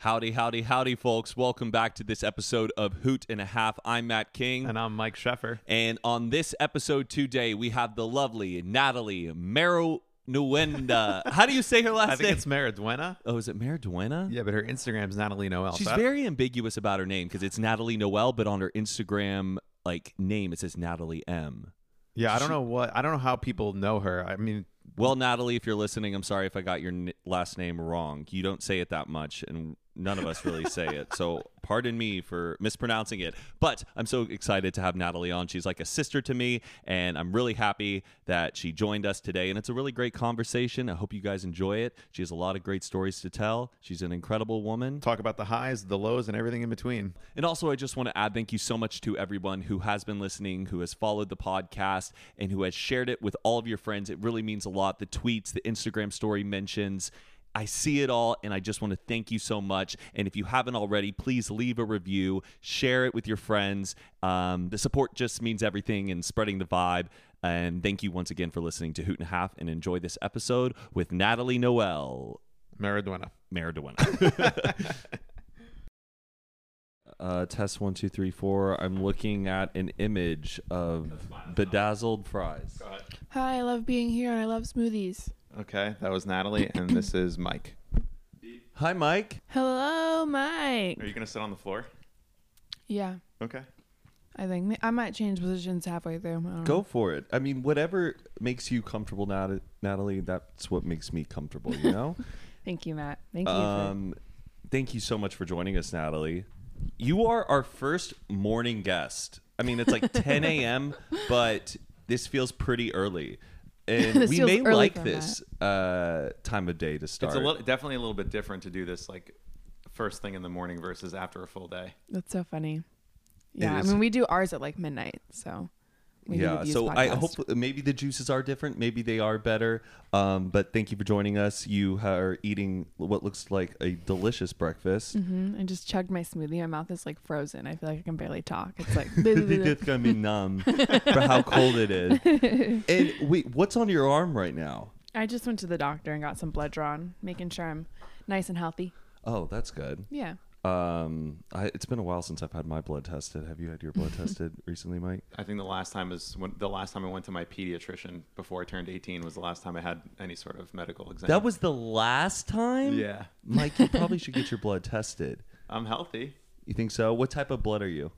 Howdy, howdy, howdy, folks. Welcome back to this episode of Hoot and a Half. I'm Matt King. And I'm Mike Sheffer. And on this episode today, we have the lovely Natalie Marunuenda. How do you say her last name? I think name? it's Maraduena. oh, is it Maraduena? Yeah, but her Instagram's Natalie Noel. She's So very ambiguous about her name because it's Natalie Noel, but on her Instagram like name it says Natalie M. Yeah, I don't she- know what. I don't know how people know her. I mean, Well, Natalie, if you're listening, I'm sorry if I got your n- last name wrong. You don't say it that much, and none of us really say it. So, pardon me for mispronouncing it. But I'm so excited to have Natalie on. She's like a sister to me, and I'm really happy that she joined us today. And it's a really great conversation. I hope you guys enjoy it. She has a lot of great stories to tell. She's an incredible woman. talk about the highs, the lows, and everything in between. And also, I just want to add thank you so much to everyone who has been listening, who has followed the podcast, and who has shared it with all of your friends. It really means a lot. The tweets, the Instagram story mentions. I see it all, and I just want to thank you so much. And if you haven't already, please leave a review, share it with your friends. Um, the support just means everything and spreading the vibe. And thank you once again for listening to Hoot and Half and enjoy this episode with Natalie Noel. Maraduena. Maradona. uh, test one, two, three, four. I'm looking at an image of bedazzled fries. Hi, I love being here and I love smoothies. Okay, that was Natalie, and this is Mike. Hi, Mike. Hello, Mike. Are you gonna sit on the floor? Yeah, Okay. I think I might change positions halfway through. I don't Go know. for it. I mean, whatever makes you comfortable, Nat- Natalie. That's what makes me comfortable. You know. Thank you, Matt. Thank you. um, thank you so much for joining us, Natalie. You are our first morning guest. I mean, it's like 10 a.m., but this feels pretty early. And we may like this uh, time of day to start. It's a little, definitely a little bit different to do this like first thing in the morning versus after a full day. that's so funny. Yeah, I mean, we do ours at like midnight, so we yeah, so I hope maybe the juices are different. Maybe they are better. Um, but thank you for joining us. You are eating what looks like a delicious breakfast. hmm I just chugged my smoothie. My mouth is like frozen. I feel like I can barely talk. It's like it's gonna be numb for how cold it is. And wait, what's on your arm right now? I just went to the doctor and got some blood drawn, making sure I'm nice and healthy. Oh, that's good. Yeah. Um, I, it's been a while since I've had my blood tested. Have you had your blood tested recently, Mike? I think the last time is when the last time I went to my pediatrician before I turned 18 was the last time I had any sort of medical exam. That was the last time. yeah. Mike, you probably should get your blood tested. I'm healthy. You think so? What type of blood are you?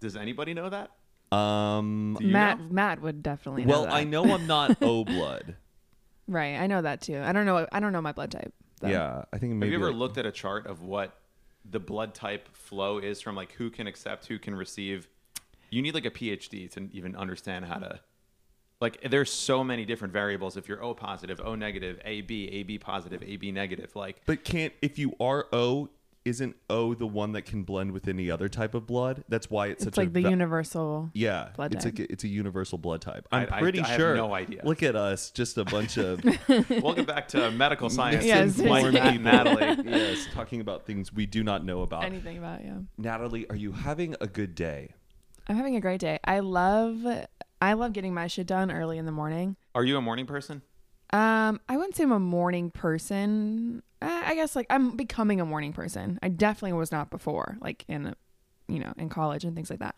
Does anybody know that? Um, Matt know? Matt would definitely know well, that. I know I'm not O blood. Right, I know that too. I don't know. I don't know my blood type. though. Yeah, I think maybe. Have you ever like- looked at a chart of what the blood type flow is from like who can accept, who can receive? You need like a PhD to even understand how to like there's so many different variables if you're O positive, O negative, AB, AB positive, AB negative, like But can't if you are O, isn't O the one that can blend with any other type of blood? That's why it's, It's such like a the va- universal. Yeah, blood it's type. like a, it's a universal blood type. I- I'm I- pretty I have sure. no idea. Look at us, just a bunch of welcome back to medical science. Yes. Mike informed and. Natalie. yes, talking about things we do not know about. Anything about yeah. Natalie, are you having a good day? I'm having a great day. I love I love getting my shit done early in the morning. Are you a morning person? Um, I wouldn't say I'm a morning person. I guess like I'm becoming a morning person. I definitely was not before, like in, you know, in college and things like that.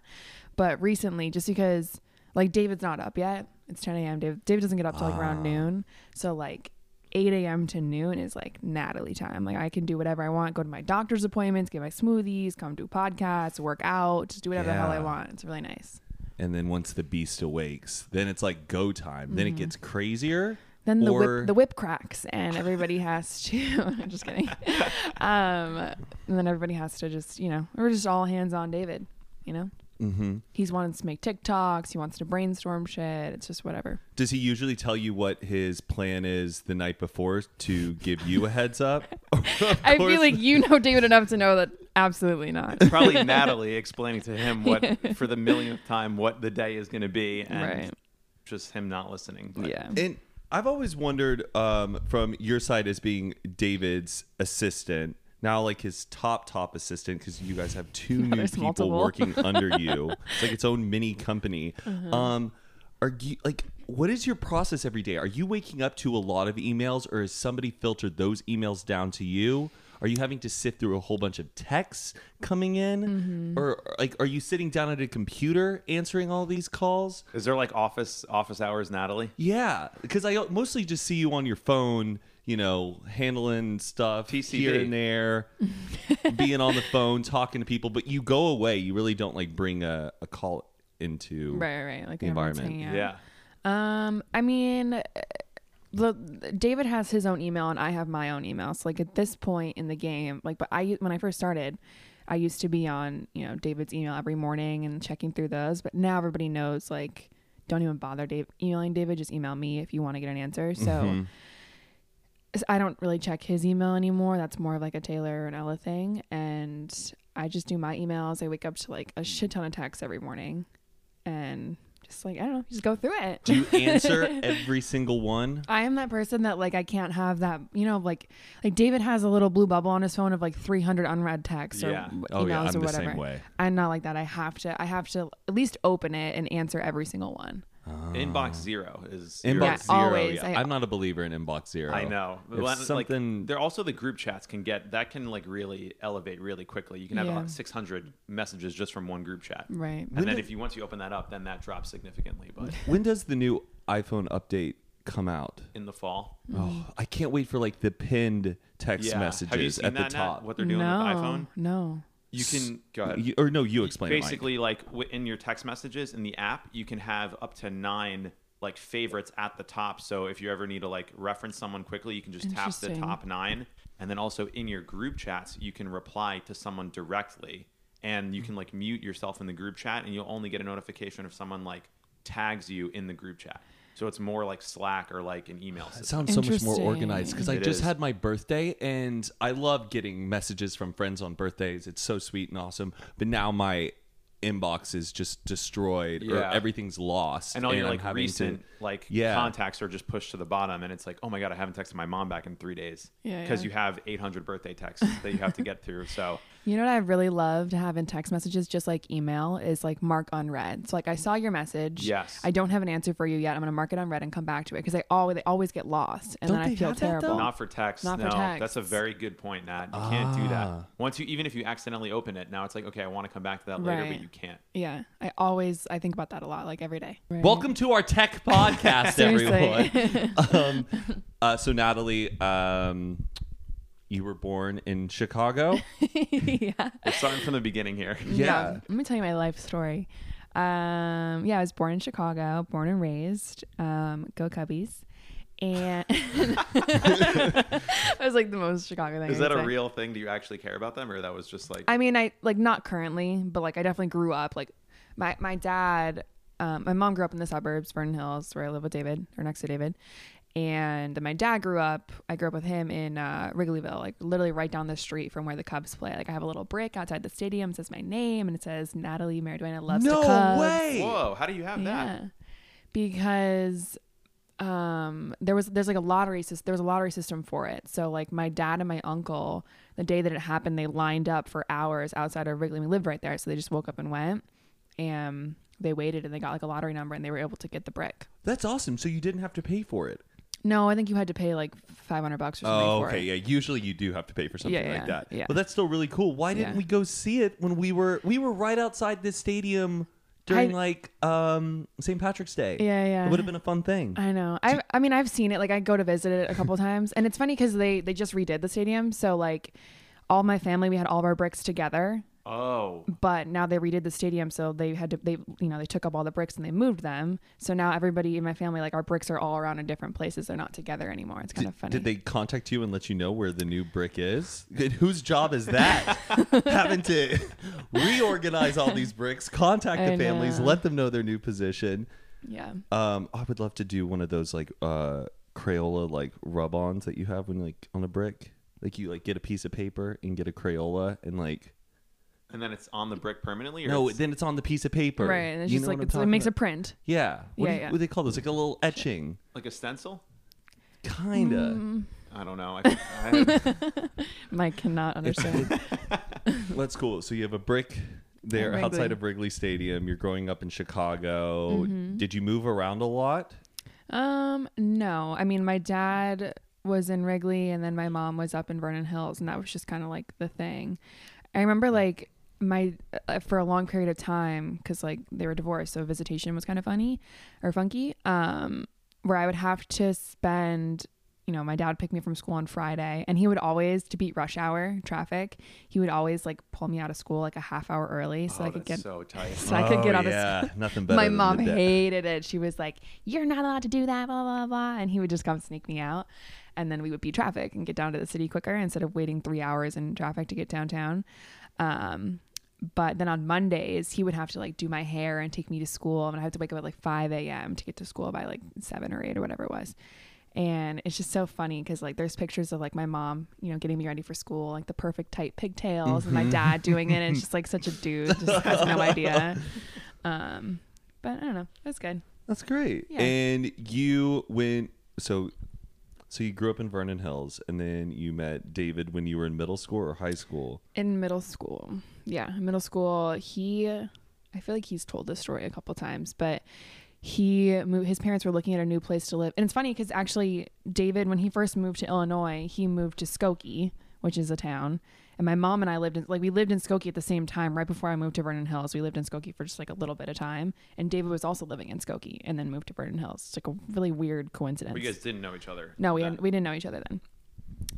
But recently, just because like David's not up yet, it's 10 a.m. David David doesn't get up till like around noon, so like 8 a.m. to noon is like Natalie time. Like I can do whatever I want, go to my doctor's appointments, get my smoothies, come do podcasts, work out, just do whatever the hell I Yeah. want. It's really nice. And then once the beast awakes, then it's like go time. Then it gets crazier. Then the Or- whip the whip cracks and everybody has to I'm just kidding. um and then everybody has to just, you know, we're just all hands on David, you know? Mm-hmm. He's wants to make TikToks, he wants to brainstorm shit. It's just whatever. Does he usually tell you what his plan is the night before to give you a heads up? I feel like you know David enough to know that absolutely not. Probably Natalie explaining to him what for the millionth time what the day is going to be, and Right. just him not listening. But Yeah. And I've always wondered um, from your side as being David's assistant, now like his top top assistant, because you guys have two new people multiple. working under you. It's like its own mini company. Uh-huh. Um, are you like? What is your process every day? Are you waking up to a lot of emails, or has somebody filtered those emails down to you? Are you having to sift through a whole bunch of texts coming in, Mm-hmm. or or, like are you sitting down at a computer answering all these calls? Is there like office office hours, Natalie? Yeah, because I mostly just see you on your phone, you know, handling stuff TCB. here and there, being on the phone, talking to people. But you go away. You really don't like bring a, a call into Right, right. right. Like The environment. hanging. Yeah. Um, I mean, uh, the David has his own email and I have my own email. So like at this point in the game, like, but I when I first started, I used to be on you know David's email every morning and checking through those. But now everybody knows like, don't even bother Dave emailing David. Just email me if you want to get an answer. So. Mhm. s- I don't really check his email anymore. That's more of like a Taylor or an Ella thing. And I just do my emails. I wake up to like a shit ton of texts every morning and just like, I don't know, just go through it. Do you answer every single one? I am that person that like I can't have that you know like like David has a little blue bubble on his phone of like 300 unread texts or Yeah. w- Oh yeah, emails I'm or the whatever. same way. I'm not like that. I have to I have to at least open it and answer every single one. Inbox ah. zero is Inbox Yeah, zero. always. yeah. I- I'm not a believer in inbox zero. I know. If Well, something- like, they're also the group chats can get that can like really elevate really quickly. You can have Yeah. about 600 messages just from one group chat. Right. And When then did- if you once you open that up, then that drops significantly. But When does the new iPhone update come out? in the fall, mm. Oh, I can't wait for like the pinned text yeah. messages have you seen at the that, Nat? top. What they're doing no, with iPhone? No. You can go ahead. You- or no, you explain. it, basically like in your text messages in the app you can have up to nine like favorites at the top. So if you ever need to like reference someone quickly you can just tap the top nine. And then also in your group chats you can reply to someone directly. And you can like mute yourself in the group chat and you'll only get a notification if someone like tags you in the group chat so it's more like slack or like an email It system sounds so much more Interesting. organized because I It just is. had my birthday and I love getting messages from friends on birthdays. It's so sweet and awesome. But now my inbox is just destroyed or Yeah. everything's lost. and all your I'm like having to- recent like Yeah. contacts are just pushed to the bottom and it's like oh my god i haven't texted my mom back in three days Yeah, because yeah. you have 800 birthday texts that you have to get through so You know what I really love to have in text messages, just like email, is like mark unread. So like I saw your message. Yes. I don't have an answer for you yet. I'm gonna mark it unread and come back to it because they always they always get lost, and Don't then they I feel have that, though? terrible. not for text Not for text. that's a very good point nat you can't do that Ah. once you even if you accidentally open it now it's like okay i want to come back to that later Right. but you can't yeah, I always I think about that a lot, like every day. Right. Welcome to our tech podcast, everyone. um, uh, so Natalie, um, you were born in Chicago. yeah. we're starting from the beginning here Yeah. Let me tell you my life story. Um, yeah, I was born in Chicago, born and raised. Um, go Cubbies. And that was like the most Chicago thing. is that a say. real thing do you actually care about them or that was just like I mean, I like not currently, but like I definitely grew up. Like my my dad, um, my mom grew up in the suburbs, Vernon Hills, where I live with David, or next to David, and my dad grew up. I grew up with him in uh, Wrigleyville, like literally right down the street from where the Cubs play. Like I have a little brick outside the stadium, says my name, and it says Natalie Mariduena loves no the Cubs. way. whoa how do you have that because um there was there's like a lottery system there was a lottery system for it so like my dad and my uncle the day that it happened they lined up for hours outside of wrigley we lived right there so they just woke up and went and they waited and they got like a lottery number and they were able to get the brick That's awesome. So you didn't have to pay for it. No i think you had to pay like 500 bucks or something Oh, for okay. it Yeah. Usually you do have to pay for something Yeah, like yeah, that. yeah. But that's still really cool. Why didn't Yeah. we go see it when we were we were right outside this stadium during I- like um St. Patrick's Day? Yeah, yeah. It would have been a fun thing. I know. I I mean I've seen it. Like I go to visit it a couple times, and it's funny because they they just redid the stadium. So like, all my family we had all of our bricks together, oh but now they redid the stadium so they had to they you know they took up all the bricks and they moved them so now everybody in my family like our bricks are all around in different places they're not together anymore it's kind of funny Did they contact you and let you know where the new brick is? Good- Whose job is that? Having to reorganize all these bricks, contact the families, know. let them know their new position. yeah Um, I would love to do one of those like uh Crayola like rub-ons that you have when like on a brick. Like you like get a piece of paper and get a Crayola and like and then it's on the brick permanently or no, it's- then it's on the piece of paper. right and it's You just know like what I'm it's, it talking makes a print yeah. What, Yeah, do you, yeah. what do they call those? Like a little etching, like a stencil kinda. Mm. i don't know I, I, mike cannot understand That's cool. So you have a brick there outside of Wrigley Stadium. You're growing up in Chicago. Mm-hmm. Did you move around a lot? um no i mean my dad was in Wrigley and then my mom was up in Vernon Hills and that was just kind of like the thing. I remember like my uh, for a long period of time cuz like they were divorced so visitation was kind of funny or funky um where I would have to spend you know, my dad picked me from school on Friday and he would always to beat rush hour traffic, he would always like pull me out of school like a half hour early so oh, I could get so tight. so I could get Oh, on the yeah, nothing better. my mom hated it. She was like, "You're not allowed to do that." Blah blah blah. And he would just come sneak me out, and then we would beat traffic and get down to the city quicker instead of waiting three hours in traffic to get downtown. Um, but then on Mondays, he would have to like do my hair and take me to school, and I had to wake up at like 5 a.m. to get to school by like seven or eight or whatever it was. And it's just so funny because like there's pictures of like my mom, you know, getting me ready for school, like the perfect tight pigtails, and my dad doing it. And it's just like such a dude, just has no idea. Um, but I don't know, that's good. That's great. Yeah. And you went so so you grew up in Vernon Hills and then you met David when you were in middle school or high school. In middle school, yeah, middle school, he, I feel like he's told this story a couple times, but he moved. His parents were looking at a new place to live, and it's funny because actually, David, when he first moved to Illinois, he moved to Skokie, which is a town, and my mom and I lived in like we lived in Skokie at the same time. Right before I moved to Vernon Hills, we lived in Skokie for just like a little bit of time, and David was also living in Skokie and then moved to Vernon Hills. It's like a really weird coincidence. You guys didn't know each other. No, we hadn't, we didn't know each other then.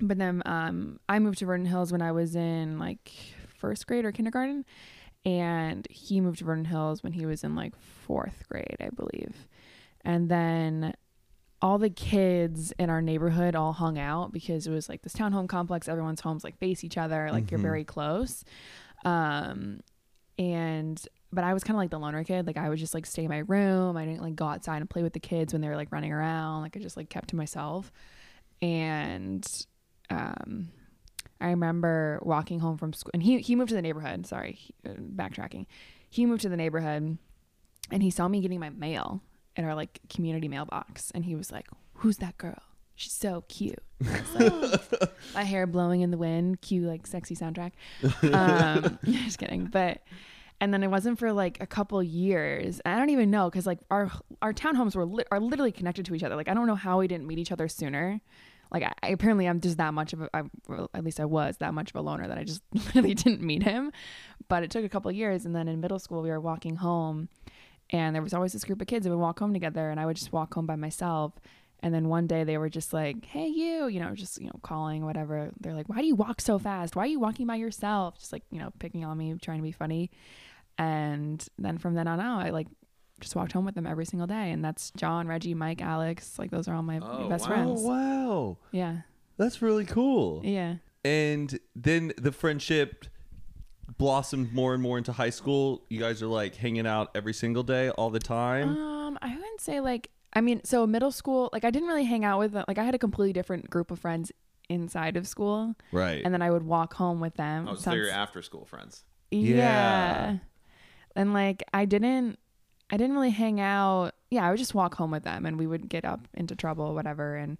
But then um, I moved to Vernon Hills when I was in like first grade or kindergarten, and he moved to Vernon Hills when he was in like fourth grade, I believe. And then all the kids in our neighborhood all hung out because it was like this townhome complex. Everyone's homes like face each other, like you're Mhm. very close. Um, and but I was kind of like the loner kid. Like I would just like stay in my room. I didn't like go outside and play with the kids when they were like running around. Like I just like kept to myself. And um, I remember walking home from school, and he he moved to the neighborhood. Sorry, uh, backtracking. He moved to the neighborhood, and he saw me getting my mail in our like community mailbox, and he was like, "Who's that girl? She's so cute." Like, my hair blowing in the wind, cue like sexy soundtrack. Um, just kidding, but. And then it wasn't for like a couple years. I don't even know because like our our townhomes were li- are literally connected to each other. Like I don't know how we didn't meet each other sooner. Like I, I apparently I'm just that much of a I, well, at least I was that much of a loner that I just really didn't meet him. But it took a couple years, and then in middle school we were walking home, and there was always this group of kids that would walk home together, and I would just walk home by myself. And then one day they were just like, "Hey, you," you know, just you know, calling whatever. They're like, "Why do you walk so fast? Why are you walking by yourself?" Just like you know, picking on me, trying to be funny. And then from then on out, I like just walked home with them every single day, and that's John, Reggie, Mike, Alex. Like those are all my Oh, best wow. friends. Oh wow. Yeah, That's really cool. yeah. And then the friendship blossomed more and more into high school. You guys are like hanging out every single day all the time. Um, I wouldn't say like. I mean, so middle school, like I didn't really hang out with like I had a completely different group of friends inside of school, right. and then I would walk home with them. Oh, so they're your after school friends. Yeah. Yeah. And like I didn't I didn't really hang out. Yeah, I would just walk home with them and we would get up into trouble or whatever and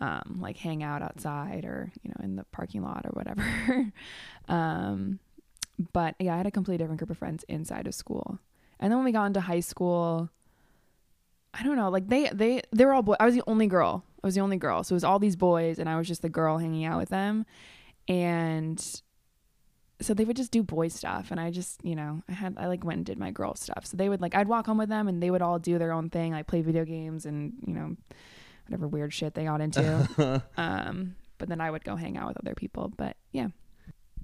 um like hang out outside or, you know, in the parking lot or whatever. um but yeah, I had a completely different group of friends inside of school. And then when we got into high school, I don't know, like they they they were all boys. I was the only girl. I was the only girl. So it was all these boys and I was just the girl hanging out with them. And so they would just do boy stuff and i just you know i had i like went and did my girl stuff so they would like i'd walk home with them and they would all do their own thing like play video games and you know whatever weird shit they got into um but then i would go hang out with other people but yeah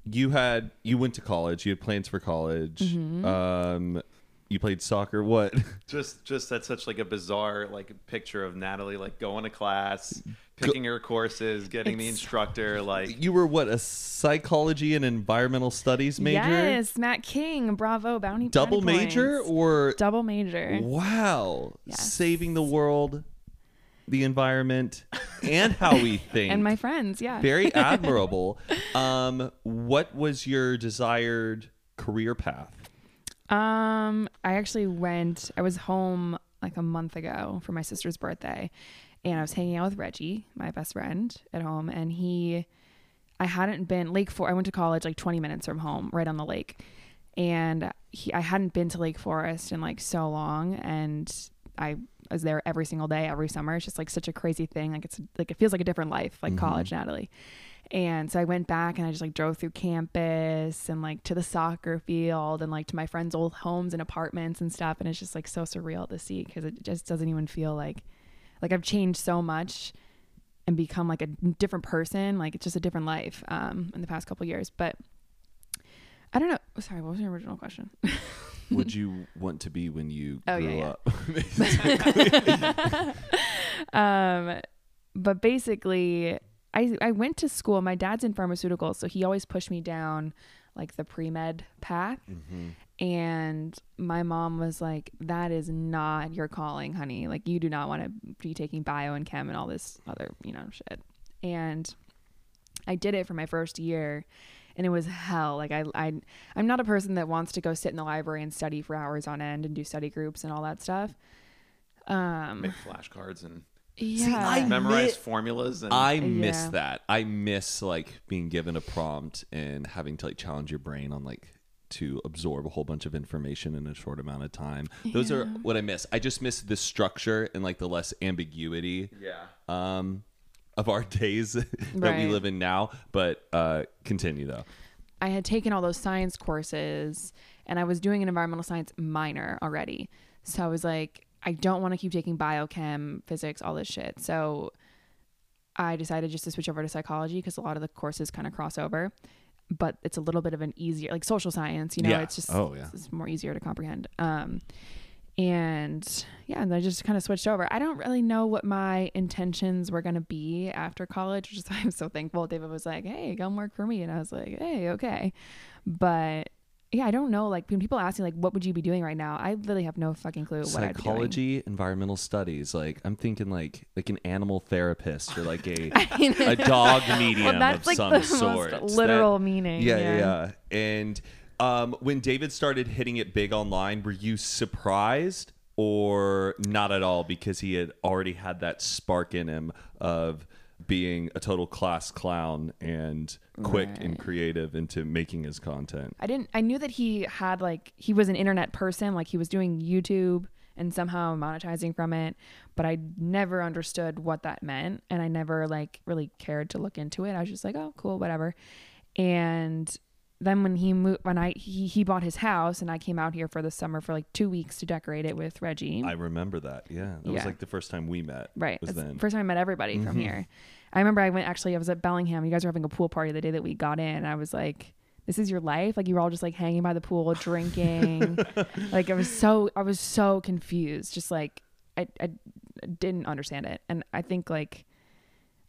you had you went to college. You had plans for college. Mhm. Um, you played soccer. What? Just, just that's such like a bizarre like picture of Natalie like going to class, picking her courses, getting the instructor. Like, you were what a psychology and environmental studies major. yes matt king bravo bounty Double brownie major points. or double major wow, Yes. saving the world, the environment, and how we think. and my friends yeah very admirable. Um, what was your desired career path? Um, I actually went. I was home like a month ago for my sister's birthday, and I was hanging out with Reggie, my best friend, at home, and he. I hadn't been Lake Forest. I went to college like 20 minutes from home, right on the lake, and he. I hadn't been to Lake Forest in like so long, and I was there every single day, every summer. It's just like such a crazy thing. Like it's like it feels like a different life, like college, Natalie. And so I went back and I just like drove through campus and like to the soccer field and like to my friends' old homes and apartments and stuff. And it's just like so surreal to see because it just doesn't even feel like like I've changed so much and become like a different person. Like it's just a different life um, in the past couple years. But I don't know. Sorry, what was your original question? Would you want to be when you Oh, grew yeah, up? um, but basically, I I went to school. My dad's in pharmaceuticals, so he always pushed me down like the pre med path. And my mom was like, "That is not your calling, honey. Like you do not want to be taking bio and chem and all this other you know shit." And I did it for my first year. And it was hell. Like I, I, I'm not a person that wants to go sit in the library and study for hours on end and do study groups and all that stuff. Um, Make flashcards and yeah. I memorize mi- formulas. And I miss Yeah. that. I miss like being given a prompt and having to like challenge your brain on like to absorb a whole bunch of information in a short amount of time. Those are what I miss. I just miss the structure and like the less ambiguity yeah. um of our days that we live in now. But uh continue though. I had taken all those science courses and I was doing an environmental science minor already. So I was like, I don't want to keep taking biochem, physics, all this shit. So I decided just to switch over to psychology because a lot of the courses kind of cross over. But it's a little bit of an easier, like social science, you know, Yeah. it's just Oh, yeah. it's more easier to comprehend. Um, and yeah, and I just kind of switched over. I don't really know what my intentions were going to be after college, which is why I'm so thankful. David was like, "Hey, come work for me," and I was like, "Hey, okay," but yeah, I don't know. Like when people ask me, like, "What would you be doing right now?" I literally have no fucking clue what I'd be doing. Psychology, environmental studies. Like I'm thinking like like an animal therapist or like a a dog medium well, of like some sort. literal That- meaning. yeah, yeah, yeah. And um, when David started hitting it big online, were you surprised or not at all because he had already had that spark in him of being a total class clown and quick and creative into making his content? I didn't. I knew that he had like he was an internet person, like he was doing YouTube and somehow monetizing from it, but I never understood what that meant, and I never like really cared to look into it. I was just like, oh, cool, whatever. And then when he moved, when I he he bought his house, and I came out here for the summer for like two weeks to decorate it with Reggie. I remember that. Yeah, that was like the first time we met. Right. Was the then. first time I met everybody from mm-hmm. here. I remember I went actually I was at Bellingham. You guys were having a pool party the day that we got in. And I was like, This is your life? Like you were all just like hanging by the pool, drinking. like I was so I was so confused. Just like I, I didn't understand it. And I think like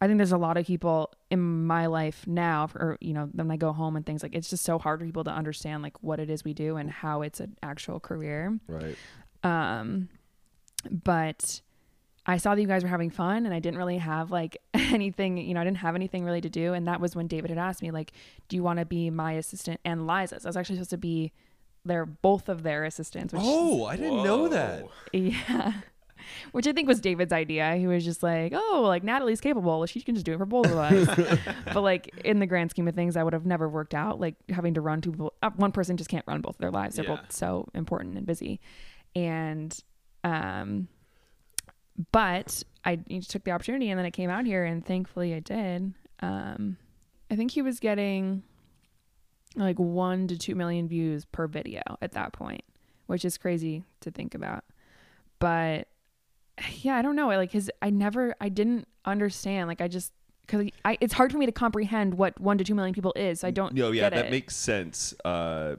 I think there's a lot of people in my life now, or you know, when I go home and things like it's just so hard for people to understand like what it is we do and how it's an actual career. right. Um, but I saw that you guys were having fun and I didn't really have like anything, you know, I didn't have anything really to do. And that was when David had asked me, like, do you want to be my assistant and Liza's? I was actually supposed to be their both of their assistants. Which Oh, I didn't know that. Yeah. Which I think was David's idea. He was just like, oh, like Natalie's capable. She can just do it for both of us. but like in the grand scheme of things, I would have never worked out. Like having to run two people, uh, one person just can't run both of their lives. They're Yeah. both so important and busy. And, um, but I took the opportunity and then I came out here and thankfully I did. Um, I think he was getting like one to two million views per video at that point, which is crazy to think about. But yeah, I don't know. Like, cause I never, I didn't understand. Like, I just, cause I, it's hard for me to comprehend what one to two million people is. So I don't. No, yeah, that it. makes sense. Uh,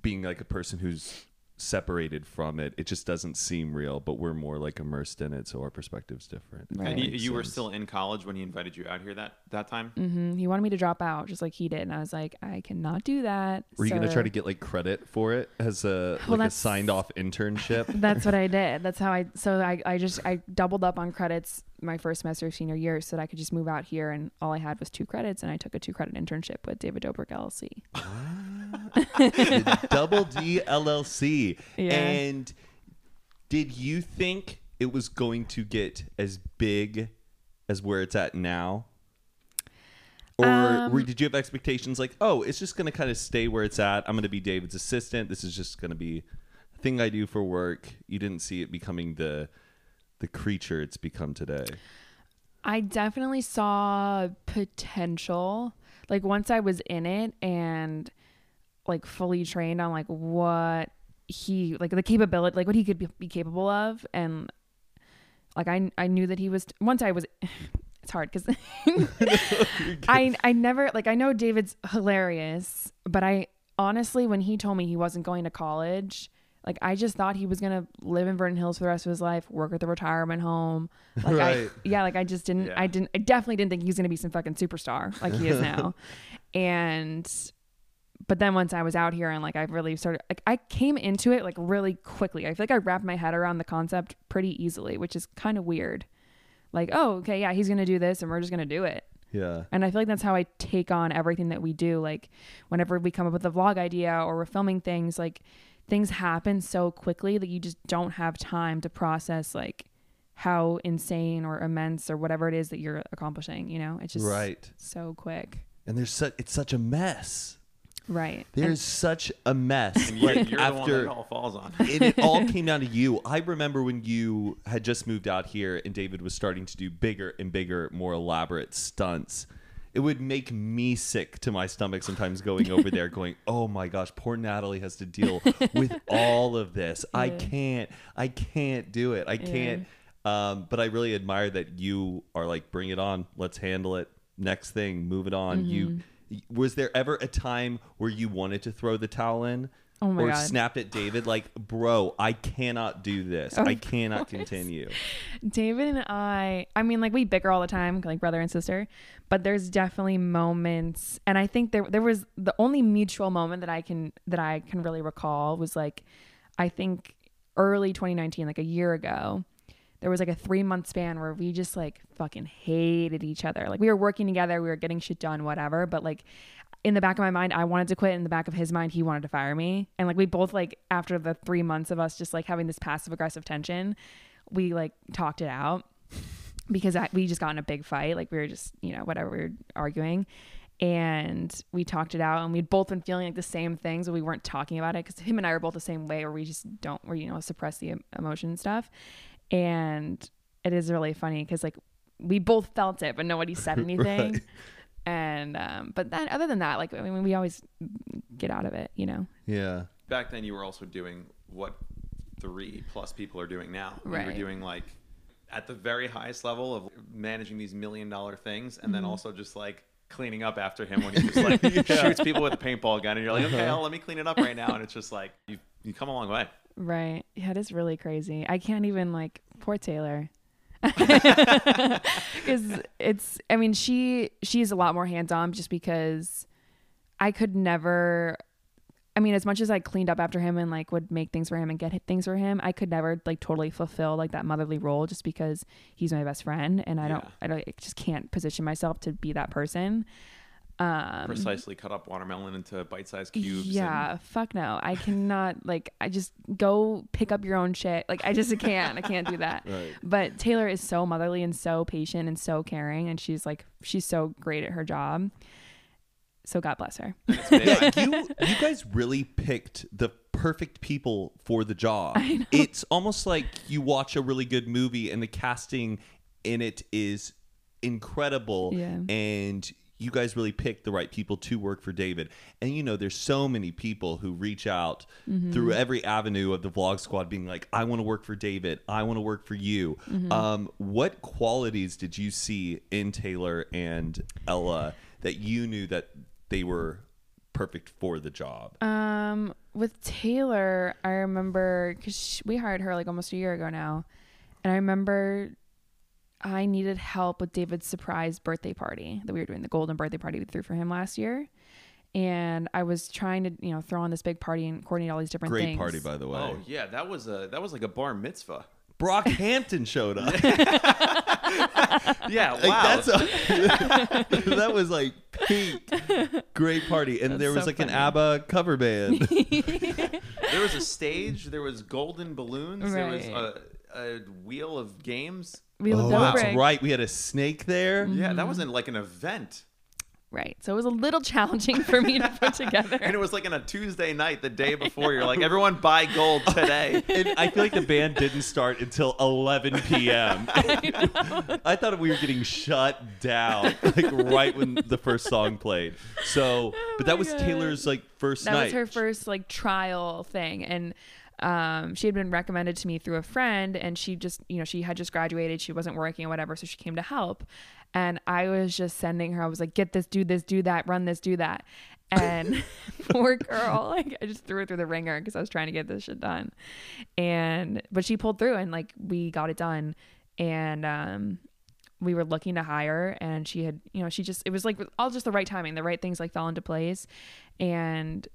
being like a person who's separated from it, it just doesn't seem real. But we're more like immersed in it, so our perspective's different. Right. And you, you were still in college when he invited you out here that that time. hmm He wanted me to drop out just like he did, and I was like, I cannot do that. Were you gonna try to get like credit for it as a Well, like a signed off internship? That's what I did. That's how I. So I, I just I doubled up on credits my first semester of senior year so that I could just move out here, and all I had was two credits, and I took a two credit internship with David Dobrik LLC. Double D LLC. Yeah. And did you think it was going to get as big as where it's at now? Or Um, were, did you have expectations like, oh, it's just going to kind of stay where it's at? I'm going to be David's assistant. This is just going to be a thing I do for work. You didn't see it becoming the the creature it's become today? I definitely saw potential. Like once I was in it and like fully trained on like what he like the capability like what he could be, be capable of and like I I knew that he was once I was it's hard cuz I I never like I know David's hilarious, but I honestly when he told me he wasn't going to college, like I just thought he was gonna live in Vernon Hills for the rest of his life, work at the retirement home. Like I Right. yeah, like I just didn't Yeah. I didn't I definitely didn't think he was gonna be some fucking superstar like he is now. and but then once I was out here and like I really started like I came into it like really quickly. I feel like I wrapped my head around the concept pretty easily, which is kind of weird. Like, oh, okay, yeah, he's gonna do this and we're just gonna do it. Yeah. And I feel like that's how I take on everything that we do. Like whenever we come up with a vlog idea or we're filming things, like things happen so quickly that you just don't have time to process like how insane or immense or whatever it is that you're accomplishing, you know? It's just Right. so quick. And there's such it's such a mess. Right. There's such a mess. And you're, like you're the one that after it all falls on. it, it all came down to you. I remember when you had just moved out here and David was starting to do bigger and bigger, more elaborate stunts. It would make me sick to my stomach sometimes going over there, going, "Oh my gosh, poor Natalie has to deal with all of this. I can't, I can't do it. I can't." Um, but I really admire that you are like, "Bring it on. Let's handle it. Next thing, move it on." You Mm-hmm. was there ever a time where you wanted to throw the towel in? Oh my or God. snapped at David like, bro, I cannot do this. I cannot continue. David and I, I mean, like we bicker all the time, like brother and sister, but there's definitely moments, and I think there there was the only mutual moment that I can that I can really recall was like, I think early 2019, like a year ago, there was like a three month span where we just like fucking hated each other. Like we were working together, we were getting shit done, whatever, but like. In the back of my mind, I wanted to quit. In the back of his mind, he wanted to fire me. And like we both like after the three months of us just like having this passive aggressive tension, we like talked it out because I, we just got in a big fight. Like we were just, you know, whatever we were arguing. And we talked it out and we'd both been feeling like the same things, but we weren't talking about it because him and I are both the same way where we just don't, where, you know, suppress the emotion stuff. And it is really funny because like we both felt it, but nobody said anything. Right. And, um, but then other than that, like, I mean, we always get out of it, you know? Yeah. Back then, you were also doing what three plus people are doing now. Right. You were doing like at the very highest level of managing these million dollar things, and then also just like cleaning up after him when he just like shoots people with a paintball gun, and you're like, okay, well, let me clean it up right now, and it's just like you you come a long way. Right. Yeah, it is really crazy. I can't even like poor Taylor. Cuz it's I mean she she's a lot more hands-on just because I could never I mean as much as I cleaned up after him and like would make things for him and get things for him, I could never like totally fulfill like that motherly role just because he's my best friend and I don't i don't I just can't position myself to be that person. Um Precisely cut up watermelon into bite sized cubes. and- yeah, fuck no. I cannot like I just go pick up your own shit. Like I just can't. I can't do that. Right. But Taylor is so motherly and so patient and so caring and she's like she's so great at her job. So God bless her. Yeah, you you guys really picked the perfect people for the job. It's almost like you watch a really good movie and the casting in it is incredible Yeah. and you guys really picked the right people to work for David. And you know, there's so many people who reach out through every avenue of the vlog squad being like, I want to work for David. I want to work for you. Um, what qualities did you see in Taylor and Ella that you knew that they were perfect for the job? Um with Taylor, I remember cuz we hired her like almost a year ago now. And I remember I needed help with David's surprise birthday party that we were doing, the golden birthday party we threw for him last year. And I was trying to, you know, throw on this big party and coordinate all these different things. Great things. party, by the way. Oh yeah, that was a that was like a bar mitzvah. Brockhampton showed up. Yeah, Like, wow. that's a, that was like peak. Great party, and That's there was so like an. ABBA cover band. there was a stage. There was golden balloons. There was a, a wheel of games. We oh, have a that's break. right. We had a snake there. Yeah, that wasn't mm-hmm. like an event. Right. So it was a little challenging for me to put together. And it was like on a Tuesday night, the day before. You're like, everyone buy gold today. And I feel like the band didn't start until 11 p.m. I, thought we were getting shut down like right when the first song played. So, oh but that Oh was God. Taylor's like first that night. was her first like trial thing and um, she had been recommended to me through a friend and she just you know she had just graduated. She wasn't working or whatever so she came to help. And i was just sending her i was like get this do this do that run this do that. And poor girl like i just threw her through the ringer because i was trying to get this shit done. And but she pulled through and like we got it done. And um we were looking to hire and she had you know she just it was like all just the right timing the right things like fell into place. And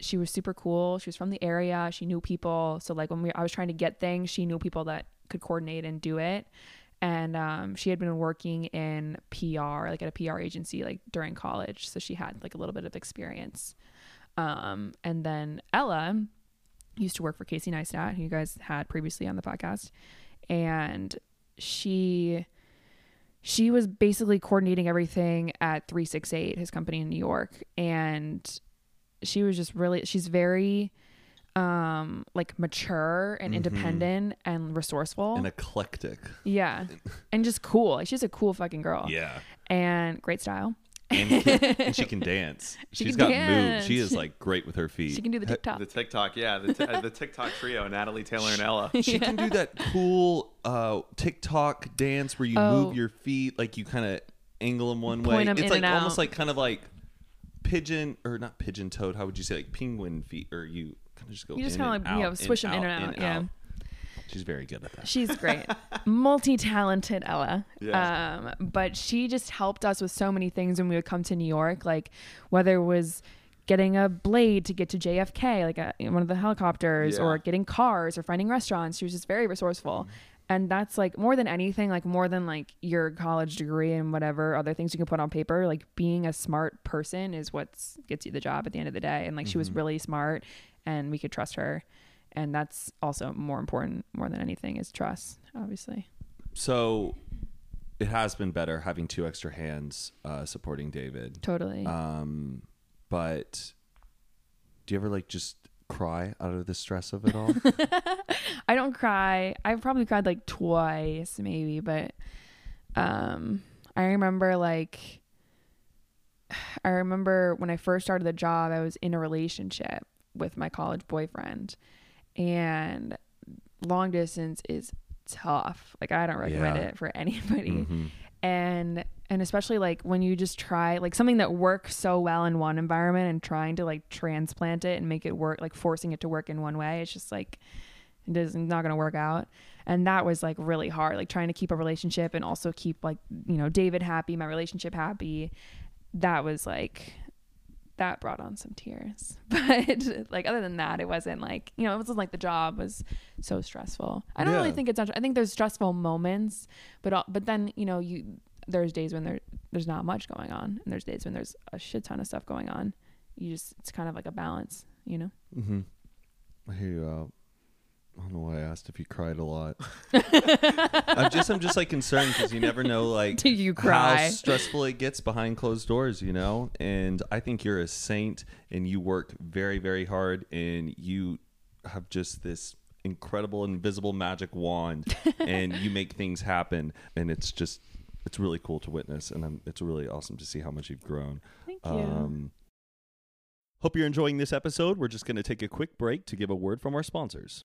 she was super cool. She was from the area. She knew people. So like when we i was trying to get things she knew people that could coordinate and do it. And um, she had been working in pr like at a pr agency like during college. So she had like a little bit of experience. Um, and then ella used to work for casey neistat who you guys had previously on the podcast. And she she was basically coordinating everything at 368 his company in new york. And she was just really she's very um like mature and independent and resourceful and eclectic. yeah and just cool like she's a cool fucking girl Yeah. and great style And, can- and she can dance. She She's can got moves. She is like great with her feet. she can do the tiktok The TikTok, yeah, the, t- uh, the TikTok trio, Natalie, Taylor, and Ella. She can do that cool uh, TikTok dance where you Oh. move your feet, like you kind of angle them one Point way. 'em It's in like and almost out. like kind of like pigeon or not pigeon toed. How would you say like penguin feet? Or you kind of just go. You just kinda and like, you know, out, swish 'em in and out, yeah. She's very good at that. She's great. Multi-talented Ella. Yeah. Um, but she just helped us with so many things when we would come to New York, like whether it was getting a blade to get to JFK, like a, one of the helicopters, Yeah. or getting cars or finding restaurants. She was just very resourceful. And that's like more than anything, like more than like your college degree and whatever other things you can put on paper, like being a smart person is what gets you the job at the end of the day. And like she was really smart and we could trust her. And that's also more important, more than anything, is trust, obviously. So it has been better having two extra hands uh, supporting David. Totally. Um, but do you ever like just cry out of the stress of it all? I don't cry. I've probably cried like twice, maybe, but um, I remember like I remember when I first started the job, I was in a relationship with my college boyfriend, and long distance is tough. Like I don't recommend Yeah. it for anybody. Mhm. and and especially like when you just try like something that works so well in one environment and trying to like transplant it and make it work like forcing it to work in one way it's just like it is not going to work out. And that was like really hard like trying to keep a relationship and also keep like you know david happy my relationship happy. That was like that brought on some tears. But like other than that it wasn't like you know it wasn't like the job was so stressful. I don't really think it's i think there's stressful moments but uh, but then you know you there's days when there there's not much going on and there's days when there's a shit ton of stuff going on you just it's kind of like a balance you know Mm-hmm. I hear you out. I don't know why I asked if you cried a lot. I'm just, I'm just like concerned because you never know, like, Do you cry? how stressful it gets behind closed doors, you know. And I think you're a saint, and you work very, very hard, and you have just this incredible invisible magic wand, and you make things happen, and it's just, it's really cool to witness, and I'm, it's really awesome to see how much you've grown. thank you Um, hope you're enjoying this episode. We're just going to take a quick break to give a word from our sponsors.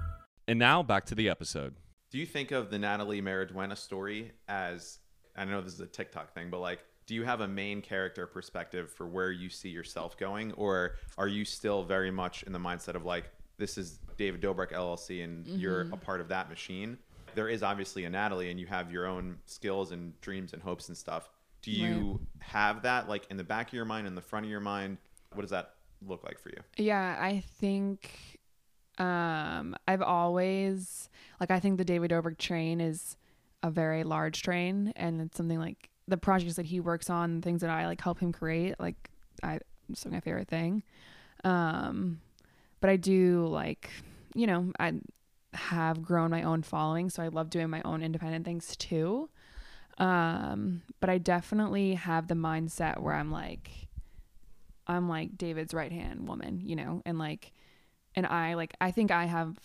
And now back to the episode. Do you think of the Natalie Mariduena story as I know this is a TikTok thing, but like, do you have a main character perspective for where you see yourself going, or are you still very much in the mindset of like, this is David Dobrik LLC, and you're mm-hmm. a part of that machine? There is obviously a Natalie, and you have your own skills and dreams and hopes and stuff. Do you have that like in the back of your mind, in the front of your mind? What does that look like for you? Yeah, I think um I've always like I think the David Dobrik train is a very large train and it's something like the projects that he works on, things that I like help him create, like I it's my favorite thing. Um but I do like, you know, I have grown my own following, so I love doing my own independent things too. Um but I definitely have the mindset where I'm like I'm like David's right hand woman, you know, and like, and I like, I think I have,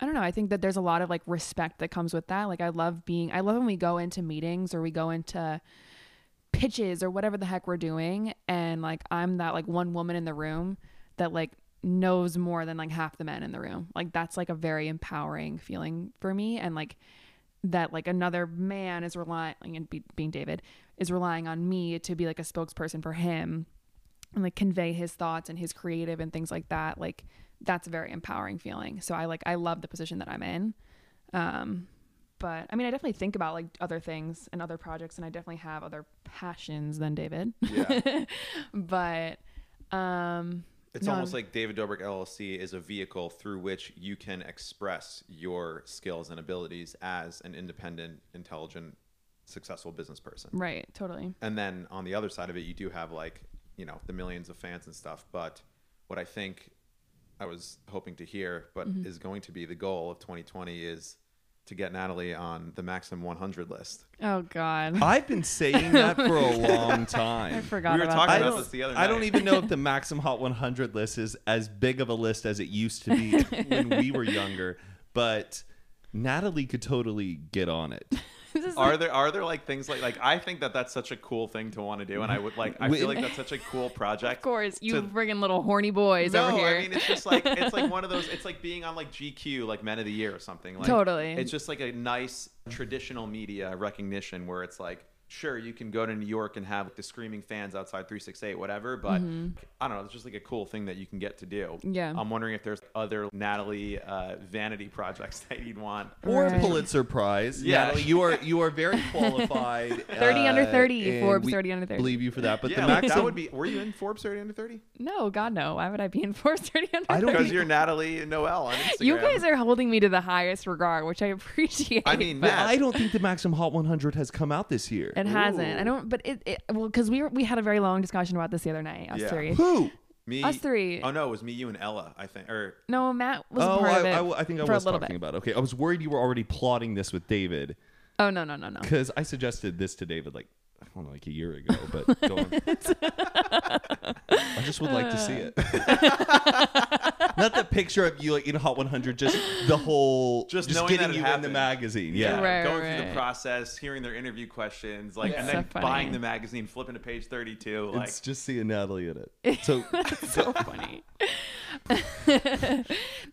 I don't know, I think that there's a lot of like respect that comes with that. Like, I love being, I love when we go into meetings or we go into pitches or whatever the heck we're doing. And like, I'm that like one woman in the room that like knows more than like half the men in the room. Like, that's like a very empowering feeling for me. And like, that like another man is relying and be, being David is relying on me to be like a spokesperson for him and like convey his thoughts and his creative and things like that like that's a very empowering feeling. So i like i love the position that i'm in. Um but i mean i definitely think about like other things and other projects and i definitely have other passions than david. Yeah. but um It's No, almost I'm- like David Dobrik LLC is a vehicle through which you can express your skills and abilities as an independent, intelligent, successful business person. right. Totally. And then on the other side of it, you do have like, you know, the millions of fans and stuff. But what I think I was hoping to hear, but Mm-hmm. is going to be the goal of 2020 is to get Natalie on the Maximum 100 list. oh god I've been saying that for a long time. i time. forgot we were about talking I that. about don't, this the other I don't even know if the Maxim Hot 100 list is as big of a list as it used to be when we were younger, but Natalie could totally get on it. Are there are there like things like like I think that that's such a cool thing to want to do, and I would like I feel like that's such a cool project. of course you to- friggin' little horny boys no, over here I mean it's just like it's like one of those. It's like being on like GQ, like Men of the Year or something. Like, Totally. It's just like a nice traditional media recognition where it's like, sure, you can go to New York and have the screaming fans outside 368, whatever. But I don't know. It's just like a cool thing that you can get to do. Mm-hmm. Yeah. I'm wondering if there's other Natalie uh, vanity projects that you'd want. Or Right. Pulitzer Prize. Yeah. Natalie, you are you are very qualified. 30 under uh, 30, Forbes 30 under 30. Believe you for that, but yeah, the like, that would be. Were you in Forbes 30 under 30? no god no why would i be in Forbes 30 under 30? Because you're Natalie Noel on Instagram. You guys are holding me to the highest regard, which I appreciate. I mean, but Matt- I don't think the Maxim Hot 100 has come out this year. It hasn't. I don't. But it, it well, because we were, we had a very long discussion about this the other night. Us Yeah. three. Who? Me, Us three. Oh no, it was me, you, and Ella. I think. Or No, Matt was a Oh, part I, of it. I- I think I for was a little talking bit. about. Okay, I was worried you were already plotting this with David Oh no no no no. because I suggested this to David like I don't know, like a year ago. But go. I just would like to see it. Not the picture of you like in Hot 100, just the whole, Just just, knowing getting that it you in the happened. magazine. Yeah. Right, going through right. the process, hearing their interview questions, like, and So then funny. buying the magazine, flipping to page thirty-two, like. It's just seeing Natalie in it. So so funny.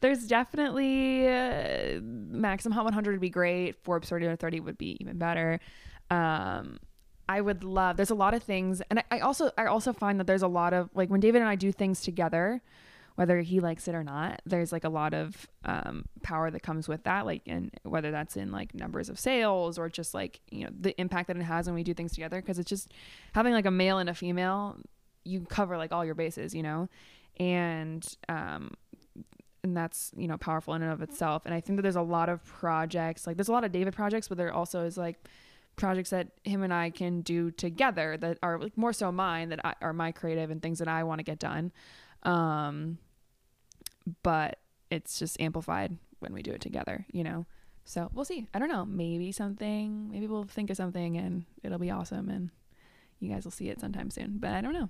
There's definitely uh, Maxim Hot 100 would be great. Forbes 30 under 30 would be even better. Um, I would love. There's a lot of things, and I, I also I also find that there's a lot of like when David and I do things together, whether he likes it or not. There's like a lot of um, power that comes with that, like and whether that's in like numbers of sales or just like you know the impact that it has when we do things together. Because it's just having like a male and a female, you cover like all your bases, you know, and um, and that's you know powerful in and of itself. And I think that there's a lot of projects, like there's a lot of David projects, but there also is like projects that him and I can do together that are like more so mine that I, are my creative and things that I want to get done. Um, but it's just amplified when we do it together, you know. So we'll see. I don't know. Maybe something. Maybe we'll think of something and it'll be awesome, and you guys will see it sometime soon. But I don't know.